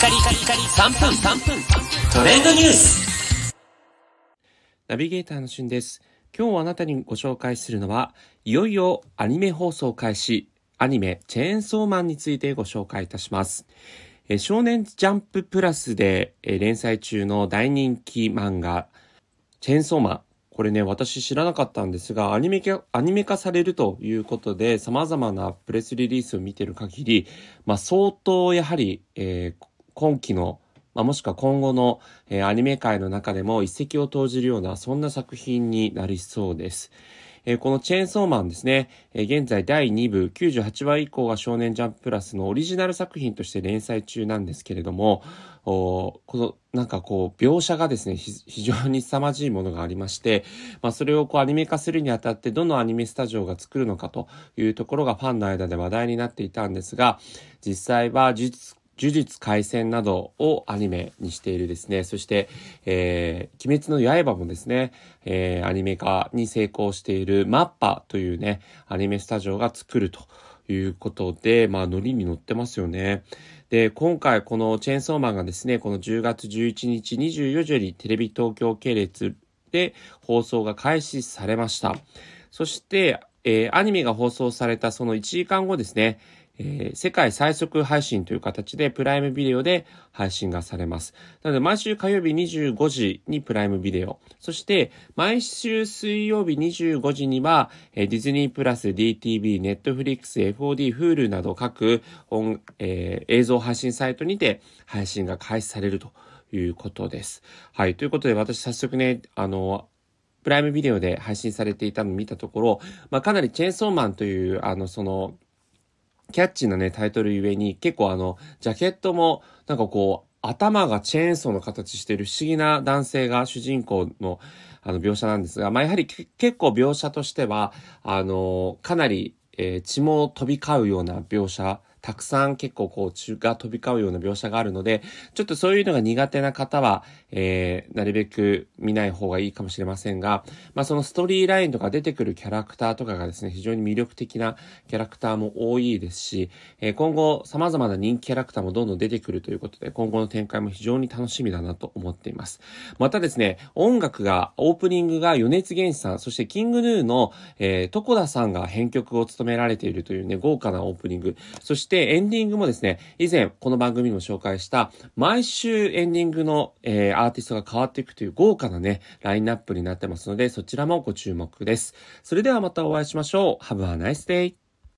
カリカリカリ3分3分トレンドニュースナビゲーターのしゅんです。今日あなたにご紹介するのは、いよいよアニメ放送開始、アニメチェーンソーマンについてご紹介いたします。え少年ジャンププラスでえ連載中の大人気漫画、チェーンソーマン。これね、私知らなかったんですが、アニメ化、アニメ化されるということで、様々なプレスリリースを見てる限り、まあ相当やはり、えー今期のまあ、もしくは今後の、えーアニメ界の中でも一石を投じるような、そんな作品になりそうです。えーこのチェーンソーマンですね、えー現在第2部98話以降が少年ジャンププラスのオリジナル作品として連載中なんですけれども、おこのなんかこう描写がですね、非常に凄まじいものがありまして、まあそれをこうアニメ化するにあたってどのアニメスタジオが作るのかというところがファンの間で話題になっていたんですが、実際は呪術呪術廻戦などをアニメにしているですね、そして、えー、鬼滅の刃もですね、えー、アニメ化に成功しているマッパというね、アニメスタジオが作るということで、まあ、ノリに乗ってますよね。で、今回このチェーンソーマンがですね、この10月11日24時よりテレビ東京系列で放送が開始されました。そして、えーアニメが放送されたその1時間後ですね、えー世界最速配信という形でプライムビデオで配信がされます。なので毎週火曜日25時にプライムビデオ。そして毎週水曜日25時には、えーディズニープラス、DTV、Netflix、FOD、Hulu など各音、えー映像配信サイトにて配信が開始されるということです。はい。ということで私早速ね、あの、プライムビデオで配信されていたのを見たところ、まあ、かなりチェーンソーマンという、あの、その、キャッチーなね、タイトルゆえに、結構あの、ジャケットも、なんかこう、頭がチェーンソーの形している不思議な男性が主人公の、あの、描写なんですが、まあ、やはり結構描写としては、あの、かなり、えー血も飛び交うような描写、たくさん結構こう血が飛び交うような描写があるので、ちょっとそういうのが苦手な方は、えーなるべく見ない方がいいかもしれませんが、まあそのストーリーラインとか出てくるキャラクターとかがですね、非常に魅力的なキャラクターも多いですし、えー今後様々な人気キャラクターもどんどん出てくるということで、今後の展開も非常に楽しみだなと思っています。またですね、音楽が、オープニングが余熱原始さん、そしてキングヌーの、えー、床田さんが編曲を務められているというね、豪華なオープニング。そしてエンディングもですね、以前この番組も紹介した、毎週エンディングの、えーアーティストが変わっていくという豪華なね、ラインナップになってますので、そちらもご注目です。それではまたお会いしましょう。Have a nice day!